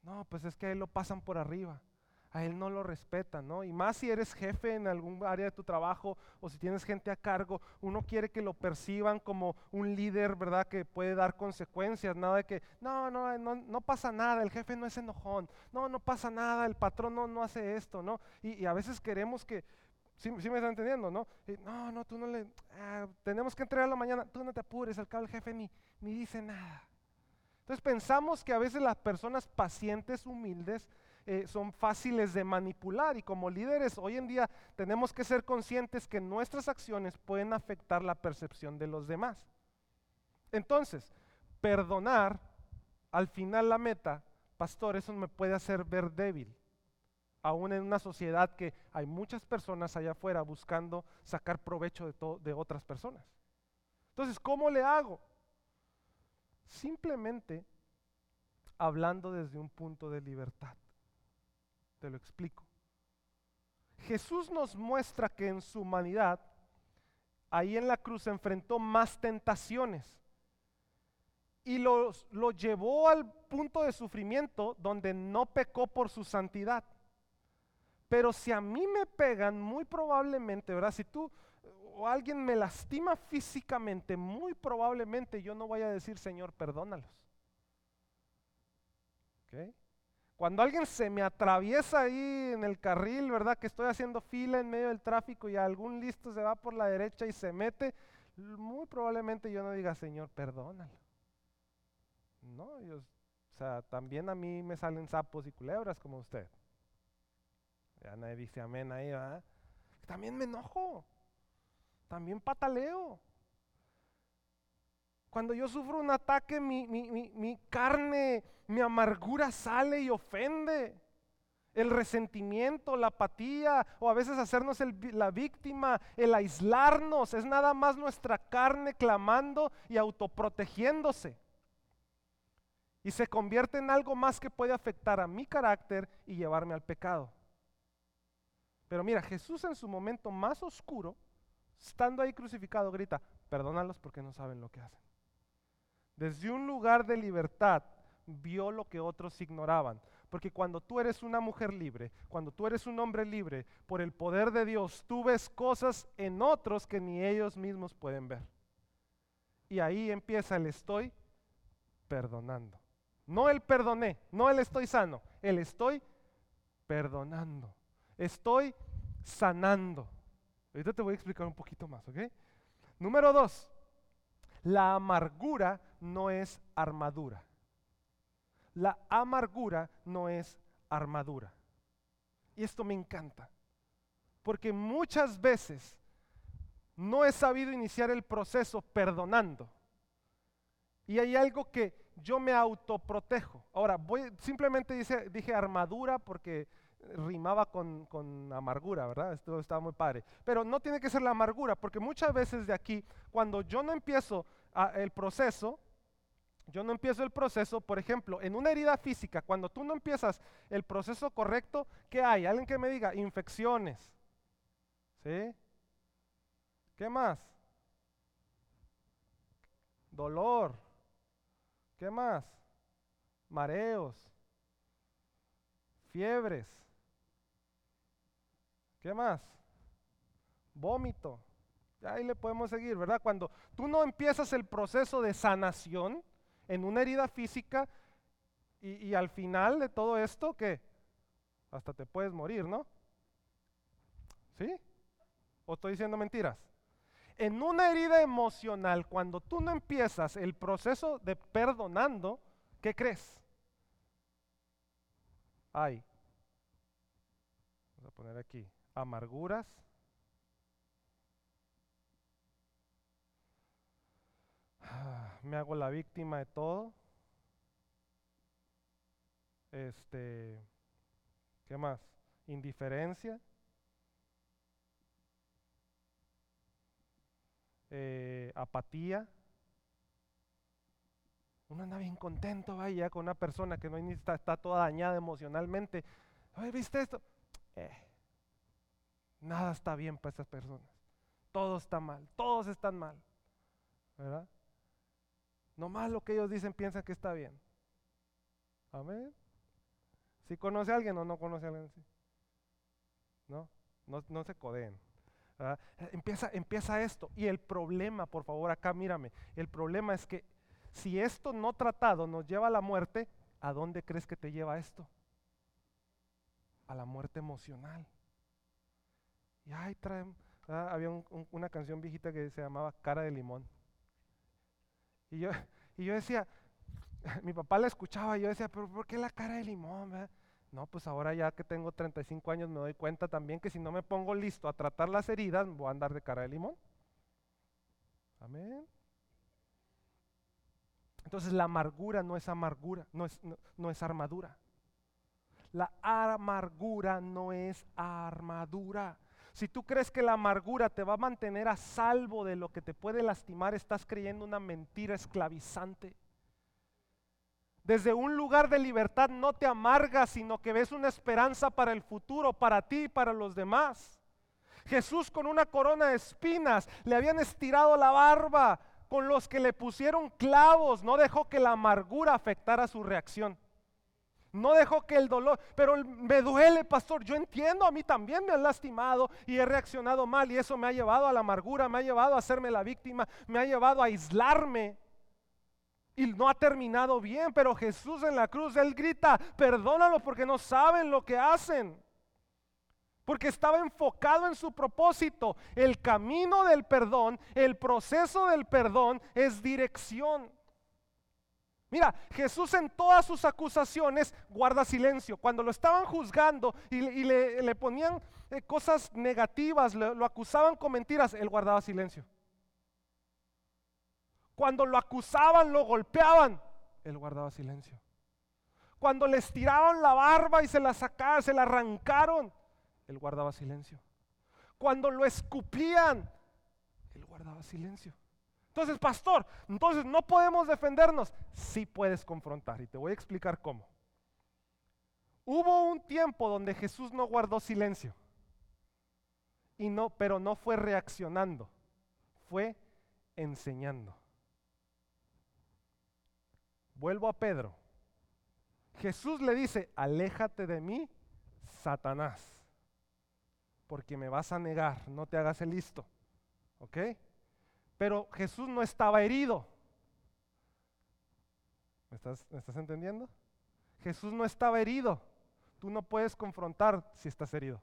No, pues es que ahí lo pasan por arriba a él no lo respetan, ¿no? Y más si eres jefe en algún área de tu trabajo o si tienes gente a cargo, uno quiere que lo perciban como un líder, ¿verdad? Que puede dar consecuencias, nada de que, no, no, no, pasa nada, el jefe no es enojón, no, no pasa nada, el patrón no, no hace esto, ¿no? Y, a veces queremos que, sí, me están entendiendo, ¿no? no, no, tú no le, ah, tenemos que entregar la mañana, tú no te apures, al cabo el jefe ni, ni dice nada. Entonces pensamos que a veces las personas pacientes, humildes, eh, son fáciles de manipular y como líderes hoy en día tenemos que ser conscientes que nuestras acciones pueden afectar la percepción de los demás. Entonces, perdonar, al final la meta, pastor, eso me puede hacer ver débil. Aún en una sociedad que hay muchas personas allá afuera buscando sacar provecho de, de otras personas. Entonces, ¿cómo le hago? Simplemente hablando desde un punto de libertad. Te lo explico. Jesús nos muestra que en su humanidad, ahí en la cruz, enfrentó más tentaciones y lo llevó al punto de sufrimiento donde no pecó por su santidad. Pero si a mí me pegan, muy probablemente, ¿verdad? Si tú o alguien me lastima físicamente, muy probablemente yo no voy a decir, Señor, perdónalos. Cuando alguien se me atraviesa ahí en el carril, ¿verdad? Que estoy haciendo fila en medio del tráfico y algún listo se va por la derecha y se mete, muy probablemente yo no diga, Señor, perdónalo. No, yo, o sea, también a mí me salen sapos y culebras como usted. Ya nadie dice amén ahí, ¿verdad? También me enojo. También pataleo. Cuando yo sufro un ataque, mi, carne, mi amargura sale y ofende. El resentimiento, la apatía, o a veces hacernos la víctima, el aislarnos, es nada más nuestra carne clamando y autoprotegiéndose. Y se convierte en algo más que puede afectar a mi carácter y llevarme al pecado. Pero mira, Jesús en su momento más oscuro, estando ahí crucificado, grita, perdónalos porque no saben lo que hacen. Desde un lugar de libertad vio lo que otros ignoraban. Porque cuando tú eres una mujer libre, cuando tú eres un hombre libre, por el poder de Dios, tú ves cosas en otros que ni ellos mismos pueden ver. Y ahí empieza el estoy perdonando. No el perdoné, no el estoy sano, el estoy perdonando. Estoy sanando. Ahorita te voy a explicar un poquito más, ¿ok? Número dos, la amargura no es armadura. La amargura no es armadura. Y esto me encanta, porque muchas veces no he sabido iniciar el proceso perdonando. Y hay algo que yo me autoprotejo. Ahora, voy, simplemente dije armadura porque rimaba con, amargura, ¿verdad? Esto estaba muy padre. Pero no tiene que ser la amargura, porque muchas veces de aquí, cuando yo no empiezo el proceso, yo no empiezo el proceso, por ejemplo, en una herida física, cuando tú no empiezas el proceso correcto, ¿qué hay? Alguien que me diga, infecciones. ¿Sí? ¿Qué más? Dolor. ¿Qué más? Mareos. Fiebres. ¿Qué más? Vómito. Ahí le podemos seguir, ¿verdad? Cuando tú no empiezas el proceso de sanación en una herida física y, al final de todo esto, ¿qué? Hasta te puedes morir, ¿no? ¿Sí? ¿O estoy diciendo mentiras? En una herida emocional, cuando tú no empiezas el proceso de perdonando, ¿Qué crees? Hay, vamos a poner aquí, amarguras, me hago la víctima de todo. Este, ¿qué más? Indiferencia. Eh, apatía. Uno anda bien contento, vaya, con una persona que no está, toda dañada emocionalmente. ¿viste esto? Eh, nada está bien para esas personas. Todo está mal, todos están mal. ¿Verdad? Nomás lo que ellos dicen piensan que está bien. Amén. Si conoce a alguien o no conoce a alguien, ¿no? No, no se codeen. Empieza, empieza esto. Y el problema, por favor, acá mírame. El problema es que si esto no tratado nos lleva a la muerte, ¿a dónde crees que te lleva esto? A la muerte emocional. Y ay, traen, había una canción viejita que se llamaba Cara de Limón. Y yo, y yo decía, mi papá la escuchaba y yo decía, pero ¿por qué la cara de limón? No, pues ahora ya que tengo 35 años me doy cuenta también que si no me pongo listo a tratar las heridas, voy a andar de cara de limón. Amén. Entonces la amargura no es amargura, no es, no es armadura. La amargura no es armadura. Si tú crees que la amargura te va a mantener a salvo de lo que te puede lastimar, estás creyendo una mentira esclavizante. Desde un lugar de libertad no te amargas, sino que ves una esperanza para el futuro, para ti y para los demás. Jesús con una corona de espinas, le habían estirado la barba, con los que le pusieron clavos, no dejó que la amargura afectara su reacción. No dejó que el dolor, pero me duele, pastor. Yo entiendo, a mí también me han lastimado y he reaccionado mal y eso me ha llevado a la amargura, me ha llevado a hacerme la víctima, me ha llevado a aislarme. Y no ha terminado bien, pero Jesús en la cruz, Él grita, perdónalo porque no saben lo que hacen. Porque estaba enfocado en su propósito. El camino del perdón, el proceso del perdón es dirección. Mira, Jesús en todas sus acusaciones guarda silencio. Cuando lo estaban juzgando y, le, ponían eh, cosas negativas, lo acusaban con mentiras, él guardaba silencio. Cuando lo acusaban, lo golpeaban, él guardaba silencio. Cuando le estiraban la barba y se la sacaban, se la arrancaron, él guardaba silencio. Cuando lo escupían, él guardaba silencio. Entonces, pastor, entonces no podemos defendernos. Sí puedes confrontar y te voy a explicar cómo. Hubo un tiempo donde Jesús no guardó silencio. Y no, pero no fue reaccionando, fue enseñando. Vuelvo a Pedro. Jesús le dice, aléjate de mí, Satanás, porque me vas a negar, no te hagas el listo. ¿Ok? Pero Jesús no estaba herido. ¿Me estás, entendiendo? Jesús no estaba herido. Tú no puedes confrontar si estás herido.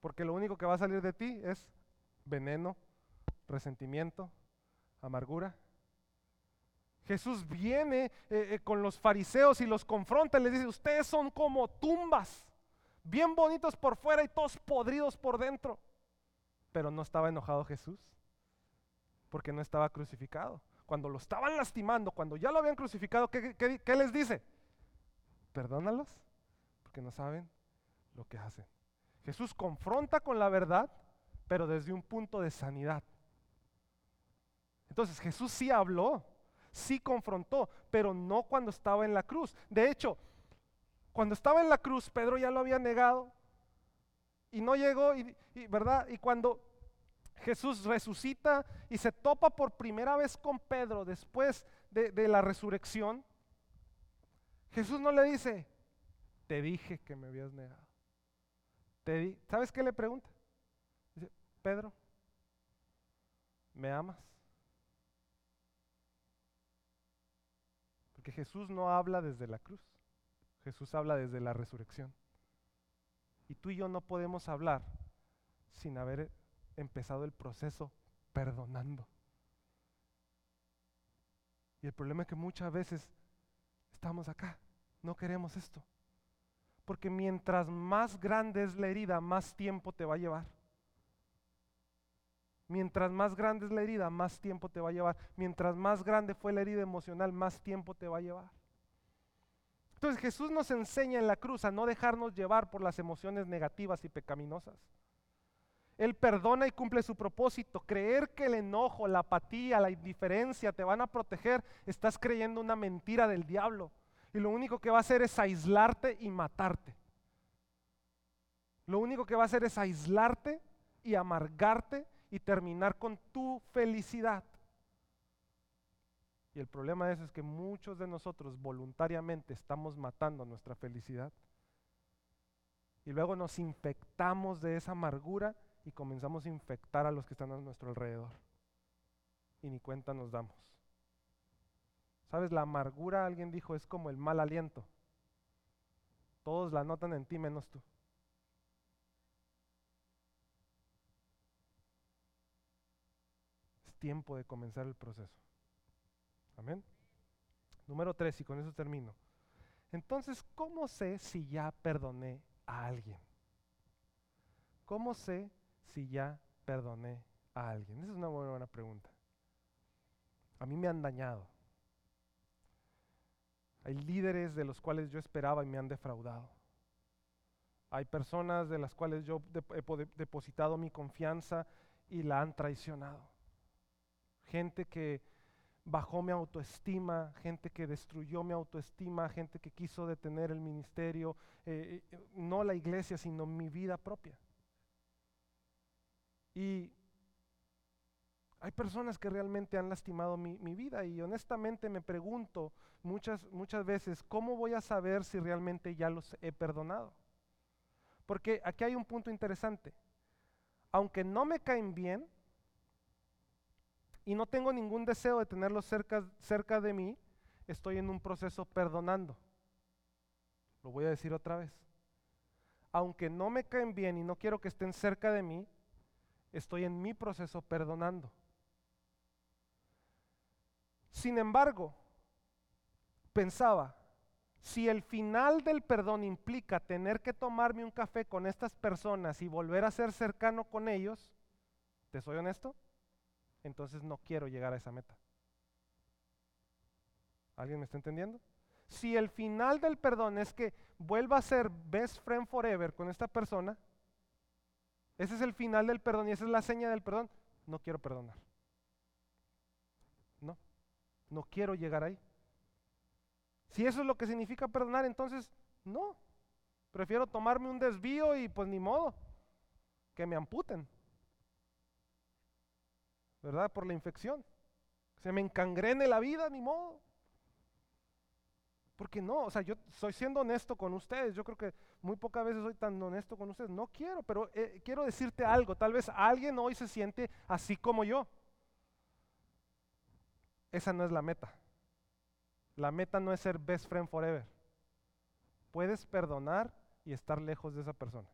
Porque lo único que va a salir de ti es veneno, resentimiento, amargura. Jesús viene eh, eh, con los fariseos y los confronta y les dice, ustedes son como tumbas, bien bonitos por fuera y todos podridos por dentro. Pero no estaba enojado Jesús, porque no estaba crucificado. Cuando lo estaban lastimando, cuando ya lo habían crucificado, ¿qué, les dice? Perdónalos, porque no saben lo que hacen. Jesús confronta con la verdad, pero desde un punto de sanidad. Entonces Jesús sí habló, sí confrontó, pero no cuando estaba en la cruz. De hecho, cuando estaba en la cruz, Pedro ya lo había negado, y no llegó, y, ¿verdad? Y cuando Jesús resucita y se topa por primera vez con Pedro después de, la resurrección, Jesús no le dice, te dije que me habías negado. Te ¿Sabes qué le pregunta? Dice, Pedro, ¿me amas? Porque Jesús no habla desde la cruz, Jesús habla desde la resurrección. Y tú y yo no podemos hablar sin haber empezado el proceso perdonando. Y el problema es que muchas veces estamos acá, no queremos esto. Porque mientras más grande es la herida, más tiempo te va a llevar. Mientras más grande es la herida, más tiempo te va a llevar. Mientras más grande fue la herida emocional, más tiempo te va a llevar. Entonces Jesús nos enseña en la cruz a no dejarnos llevar por las emociones negativas y pecaminosas. Él perdona y cumple su propósito. Creer que el enojo, la apatía, la indiferencia te van a proteger, estás creyendo una mentira del diablo. Y lo único que va a hacer es aislarte y matarte. Lo único que va a hacer es aislarte y amargarte y terminar con tu felicidad. Y el problema es, es que muchos de nosotros voluntariamente estamos matando nuestra felicidad. Y luego nos infectamos de esa amargura y comenzamos a infectar a los que están a nuestro alrededor. Y ni cuenta nos damos. ¿Sabes? La amargura, alguien dijo, es como el mal aliento. Todos la notan en ti menos tú. Es tiempo de comenzar el proceso. Amén. Número tres, y con eso termino. Entonces, ¿cómo sé si ya perdoné a alguien? ¿Cómo sé si ya perdoné a alguien? Esa es una buena, buena pregunta. A mí me han dañado. Hay líderes de los cuales yo esperaba y me han defraudado. Hay personas de las cuales yo he depositado mi confianza y la han traicionado. Gente que bajó mi autoestima, gente que destruyó mi autoestima, gente que quiso detener el ministerio, eh, eh, no la iglesia, sino mi vida propia. Y hay personas que realmente han lastimado mi, vida y honestamente me pregunto muchas, muchas veces, ¿cómo voy a saber si realmente ya los he perdonado? Porque aquí hay un punto interesante. Aunque no me caen bien y no tengo ningún deseo de tenerlos cerca, cerca de mí, estoy en un proceso perdonando. Lo voy a decir otra vez. Aunque no me caen bien y no quiero que estén cerca de mí, estoy en mi proceso perdonando. Sin embargo, pensaba, si el final del perdón implica tener que tomarme un café con estas personas y volver a ser cercano con ellos, ¿te soy honesto? Entonces no quiero llegar a esa meta. ¿Alguien me está entendiendo? Si el final del perdón es que vuelva a ser best friend forever con esta persona, ese es el final del perdón y esa es la seña del perdón. No quiero perdonar. No, no quiero llegar ahí. Si eso es lo que significa perdonar, entonces no. Prefiero tomarme un desvío y pues ni modo, que me amputen. ¿Verdad? Por la infección. Se me encangrene la vida, ni modo. Porque no, o sea, yo soy siendo honesto con ustedes. Yo creo que muy pocas veces soy tan honesto con ustedes. No quiero, pero eh, quiero decirte algo. Tal vez alguien hoy se siente así como yo. Esa no es la meta. La meta no es ser best friend forever. Puedes perdonar y estar lejos de esa persona.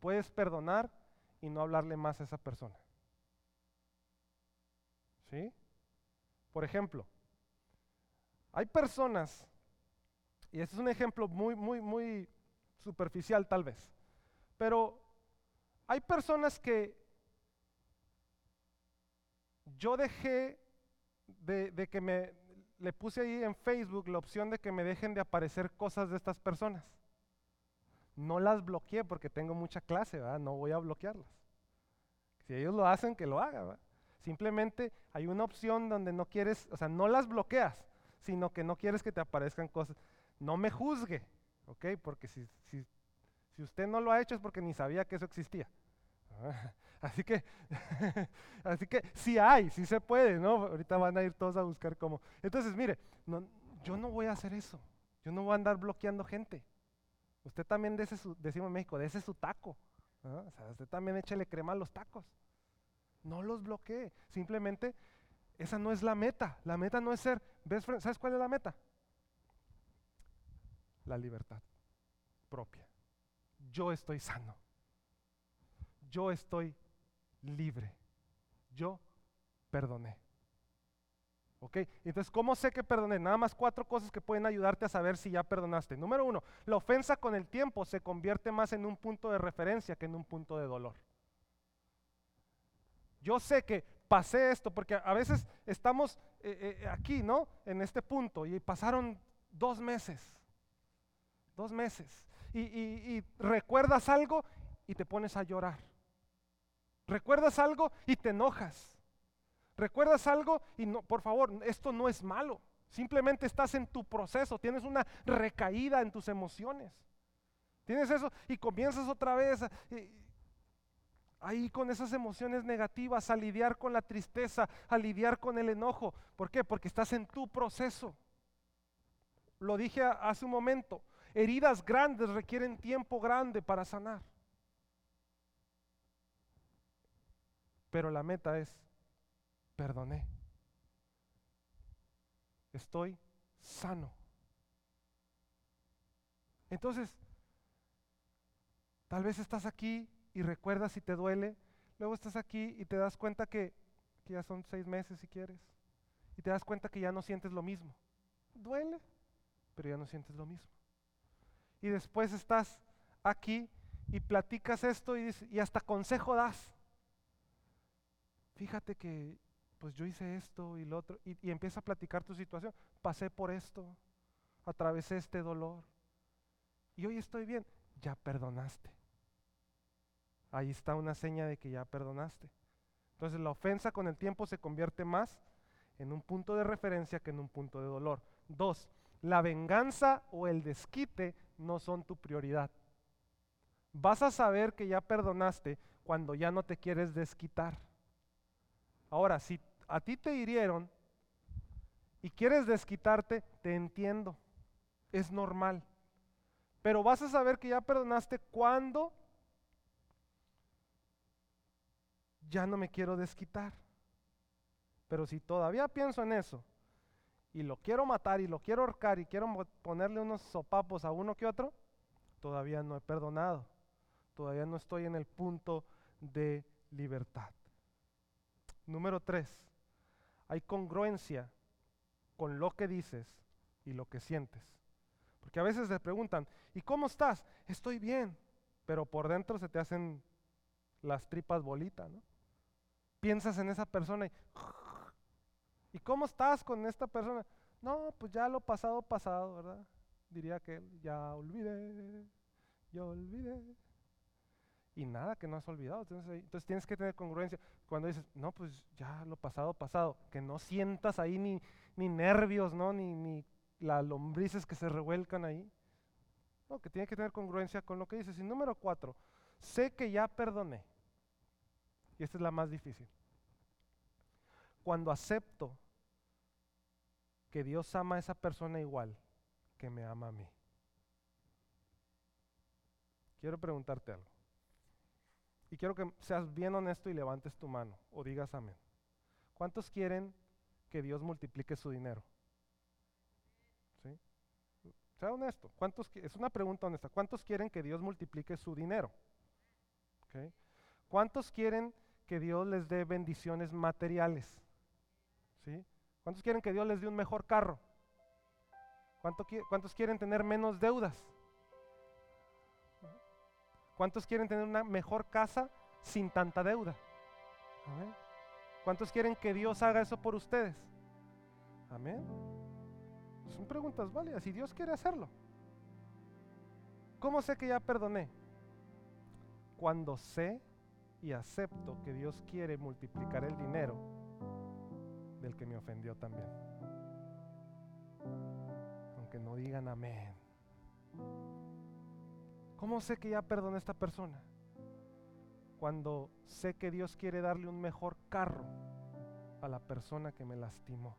Puedes perdonar y no hablarle más a esa persona. ¿Sí? Por ejemplo, hay personas, y este es un ejemplo muy, muy, muy superficial tal vez, pero hay personas que yo dejé de, que me, le puse ahí en Facebook la opción de que me dejen de aparecer cosas de estas personas. No las bloqueé porque tengo mucha clase, ¿verdad? no voy a bloquearlas. Si ellos lo hacen, que lo hagan. Simplemente hay una opción donde no quieres, o sea, no las bloqueas, sino que no quieres que te aparezcan cosas. No me juzgue, ¿ok? Porque si, si, si usted no lo ha hecho es porque ni sabía que eso existía. Así que, así que sí hay, sí se puede, ¿no? Ahorita van a ir todos a buscar cómo. Entonces, mire, no, yo no voy a hacer eso. Yo no voy a andar bloqueando gente. Usted también ese su, decimos en México, ese su taco. O sea, usted también échele crema a los tacos. No los bloquee. Simplemente esa no es la meta. La meta no es ser. ¿Sabes cuál es la meta? La libertad propia. Yo estoy sano. Yo estoy libre. Yo perdoné. Entonces, ¿cómo sé que perdoné? Nada más cuatro cosas que pueden ayudarte a saber si ya perdonaste. Número uno, la ofensa con el tiempo se convierte más en un punto de referencia que en un punto de dolor. Yo sé que pasé esto, porque a veces estamos eh, eh, aquí, ¿no? En este punto, y pasaron dos meses, dos meses, y recuerdas algo y te pones a llorar. Recuerdas algo y te enojas. ¿Recuerdas algo? Y no, por favor, esto no es malo. Simplemente estás en tu proceso, tienes una recaída en tus emociones. Tienes eso y comienzas otra vez ahí con esas emociones negativas, a lidiar con la tristeza, a lidiar con el enojo. ¿Por qué? Porque estás en tu proceso. Lo dije hace un momento, heridas grandes requieren tiempo grande para sanar. Pero la meta es perdoné. Estoy sano. Entonces, tal vez estás aquí y recuerdas si te duele, luego estás aquí y te das cuenta que, que ya son seis meses si quieres, y te das cuenta que ya no sientes lo mismo. Duele, pero ya no sientes lo mismo. Y después estás aquí y platicas esto y, y hasta consejo das. Fíjate que pues yo hice esto y lo otro, y, y empieza a platicar tu situación, pasé por esto, atravesé este dolor, y hoy estoy bien, ya perdonaste. Ahí está una seña de que ya perdonaste. Entonces la ofensa con el tiempo se convierte más en un punto de referencia que en un punto de dolor. Dos, la venganza o el desquite no son tu prioridad. Vas a saber que ya perdonaste cuando ya no te quieres desquitar. Ahora, si a ti te hirieron y quieres desquitarte, te entiendo, es normal. Pero vas a saber que ya perdonaste cuando ya no me quiero desquitar. Pero si todavía pienso en eso y lo quiero matar y lo quiero ahorcar y quiero ponerle unos sopapos a uno que otro, todavía no he perdonado. Todavía no estoy en el punto de libertad. Número tres, hay congruencia con lo que dices y lo que sientes. Porque a veces te preguntan, ¿y cómo estás? Estoy bien, pero por dentro se te hacen las tripas bolitas, ¿no? Piensas en esa persona y, ¿y cómo estás con esta persona? No, pues ya lo pasado, pasado, ¿verdad? Diría que ya olvidé, ya olvidé y nada que no has olvidado. Entonces, tienes que tener congruencia. Cuando dices, no, pues ya lo pasado, pasado, que no sientas ahí ni, ni nervios, ¿no? Ni, ni las lombrices que se revuelcan ahí. No, que tiene que tener congruencia con lo que dices. Y número cuatro, sé que ya perdoné. Y esta es la más difícil. Cuando acepto que Dios ama a esa persona igual que me ama a mí. Quiero preguntarte algo. Y quiero que seas bien honesto y levantes tu mano o digas amén. ¿Cuántos quieren que Dios multiplique su dinero? ¿Sí? Sea honesto. ¿Cuántos, es una pregunta honesta. ¿Cuántos quieren que Dios multiplique su dinero? ¿Cuántos quieren que Dios les dé bendiciones materiales? ¿Sí? ¿Cuántos quieren que Dios les dé un mejor carro? ¿Cuántos quieren tener menos deudas? ¿Cuántos quieren tener una mejor casa sin tanta deuda? Amén. ¿Cuántos quieren que Dios haga eso por ustedes? Amén. Son preguntas válidas y Dios quiere hacerlo. ¿Cómo sé que ya perdoné? Cuando sé y acepto que Dios quiere multiplicar el dinero del que me ofendió también. Aunque no digan amén. ¿Cómo sé que ya perdoné a esta persona? Cuando sé que Dios quiere darle un mejor carro a la persona que me lastimó.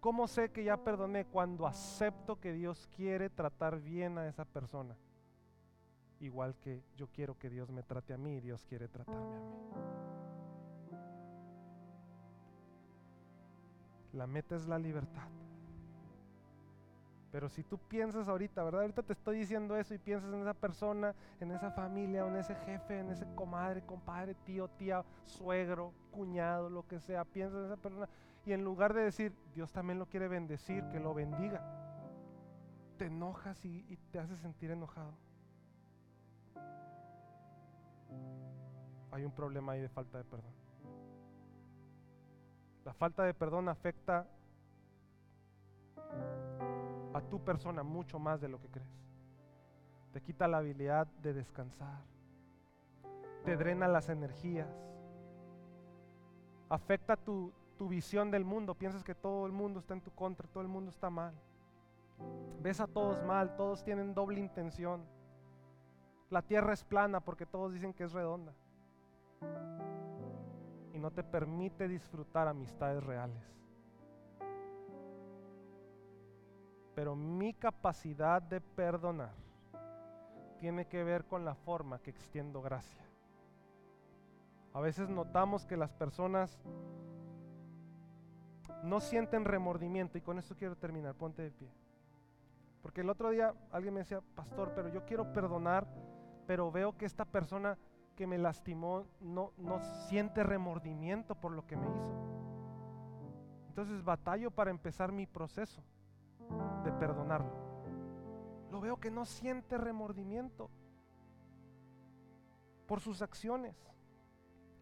¿Cómo sé que ya perdoné? Cuando acepto que Dios quiere tratar bien a esa persona. Igual que yo quiero que Dios me trate a mí y Dios quiere tratarme a mí. La meta es la libertad. Pero si tú piensas ahorita, ¿verdad? Ahorita te estoy diciendo eso y piensas en esa persona, en esa familia, en ese jefe, en ese comadre, compadre, tío, tía, suegro, cuñado, lo que sea, piensas en esa persona y en lugar de decir, Dios también lo quiere bendecir, que lo bendiga, te enojas y, te hace sentir enojado. Hay un problema ahí de falta de perdón. La falta de perdón afecta a tu persona mucho más de lo que crees. Te quita la habilidad de descansar. Te drena las energías. Afecta tu, tu visión del mundo. Piensas que todo el mundo está en tu contra, todo el mundo está mal. Ves a todos mal, todos tienen doble intención. La tierra es plana porque todos dicen que es redonda. Y no te permite disfrutar amistades reales. Pero mi capacidad de perdonar tiene que ver con la forma que extiendo gracia. A veces notamos que las personas no sienten remordimiento y con esto quiero terminar, ponte de pie. Porque el otro día alguien me decía, pastor, pero yo quiero perdonar, pero veo que esta persona que me lastimó no, no siente remordimiento por lo que me hizo. Entonces batallo para empezar mi proceso de perdonarlo. Lo veo que no siente remordimiento por sus acciones.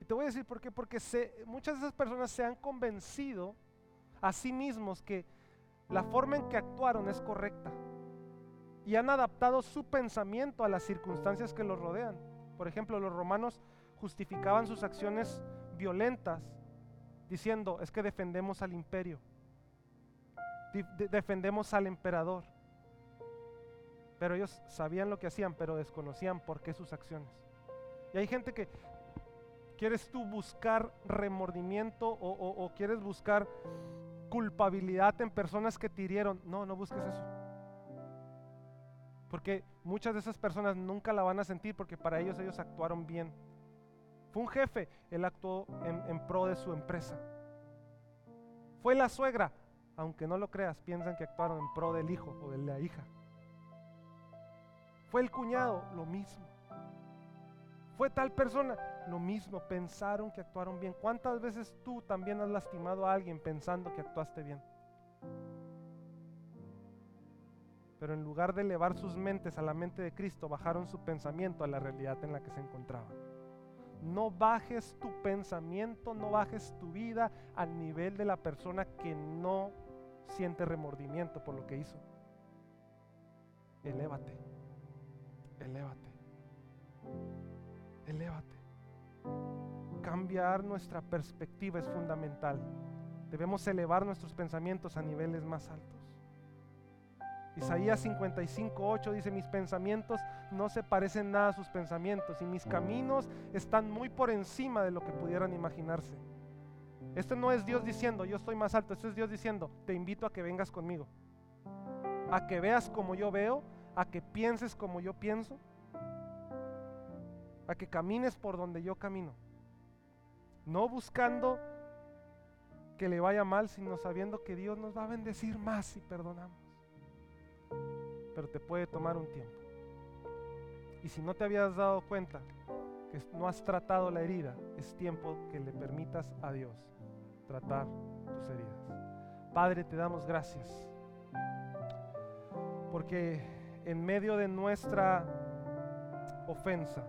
Y te voy a decir por qué. Porque muchas de esas personas se han convencido a sí mismos que la forma en que actuaron es correcta. Y han adaptado su pensamiento a las circunstancias que los rodean. Por ejemplo, los romanos justificaban sus acciones violentas diciendo, es que defendemos al imperio defendemos al emperador. Pero ellos sabían lo que hacían, pero desconocían por qué sus acciones. Y hay gente que, ¿quieres tú buscar remordimiento o, quieres buscar culpabilidad en personas que te hirieron? No, no busques eso. Porque muchas de esas personas nunca la van a sentir porque para ellos ellos actuaron bien. Fue un jefe, él actuó en, en pro de su empresa. Fue la suegra, aunque no lo creas, piensan que actuaron en pro del hijo o de la hija. Fue el cuñado, lo mismo. Fue tal persona, lo mismo. Pensaron que actuaron bien. ¿Cuántas veces tú también has lastimado a alguien pensando que actuaste bien? Pero en lugar de elevar sus mentes a la mente de Cristo, bajaron su pensamiento a la realidad en la que se encontraban. No bajes tu pensamiento, no bajes tu vida al nivel de la persona que no siente remordimiento por lo que hizo. Elévate, elévate, elévate. Cambiar nuestra perspectiva es fundamental. Debemos elevar nuestros pensamientos a niveles más altos. Isaías 55:8 dice, mis pensamientos no se parecen nada a sus pensamientos y mis caminos están muy por encima de lo que pudieran imaginarse. Esto no es Dios diciendo, yo estoy más alto, esto es Dios diciendo, te invito a que vengas conmigo. A que veas como yo veo, a que pienses como yo pienso, a que camines por donde yo camino. No buscando que le vaya mal, sino sabiendo que Dios nos va a bendecir más si perdonamos. Pero te puede tomar un tiempo. Y si no te habías dado cuenta que no has tratado la herida, es tiempo que le permitas a Dios tratar tus heridas. Padre, te damos gracias. Porque en medio de nuestra ofensa,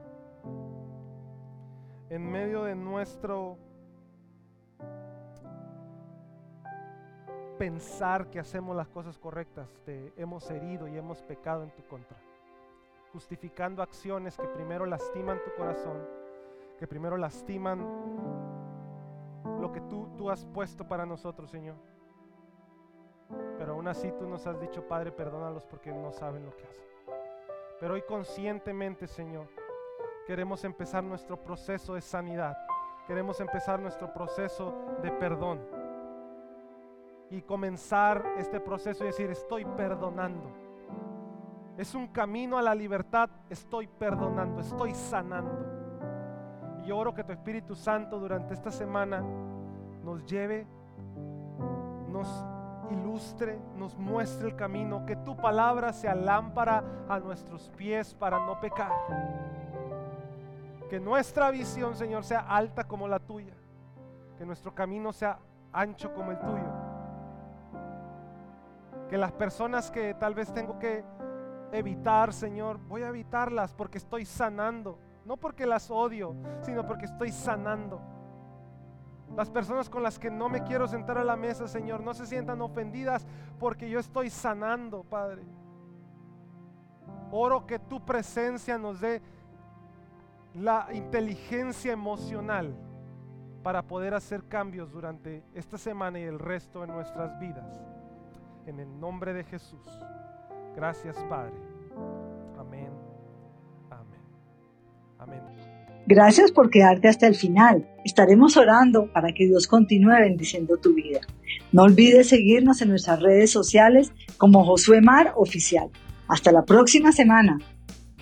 en medio de nuestro pensar que hacemos las cosas correctas, te hemos herido y hemos pecado en tu contra, justificando acciones que primero lastiman tu corazón, que primero lastiman lo que tú, tú has puesto para nosotros, Señor. Pero aún así tú nos has dicho, Padre, perdónalos porque no saben lo que hacen. Pero hoy conscientemente, Señor, queremos empezar nuestro proceso de sanidad. Queremos empezar nuestro proceso de perdón. Y comenzar este proceso y decir, estoy perdonando. Es un camino a la libertad, estoy perdonando, estoy sanando. Y oro que tu Espíritu Santo durante esta semana nos lleve, nos ilustre, nos muestre el camino, que tu palabra sea lámpara a nuestros pies para no pecar. Que nuestra visión, Señor, sea alta como la tuya. Que nuestro camino sea ancho como el tuyo. Que las personas que tal vez tengo que evitar, Señor, voy a evitarlas porque estoy sanando. No porque las odio, sino porque estoy sanando. Las personas con las que no me quiero sentar a la mesa, Señor, no se sientan ofendidas porque yo estoy sanando, Padre. Oro que tu presencia nos dé la inteligencia emocional para poder hacer cambios durante esta semana y el resto de nuestras vidas. En el nombre de Jesús. Gracias, Padre. Amén. Amén. Gracias por quedarte hasta el final. Estaremos orando para que Dios continúe bendiciendo tu vida. No olvides seguirnos en nuestras redes sociales como Josué Mar Oficial. Hasta la próxima semana.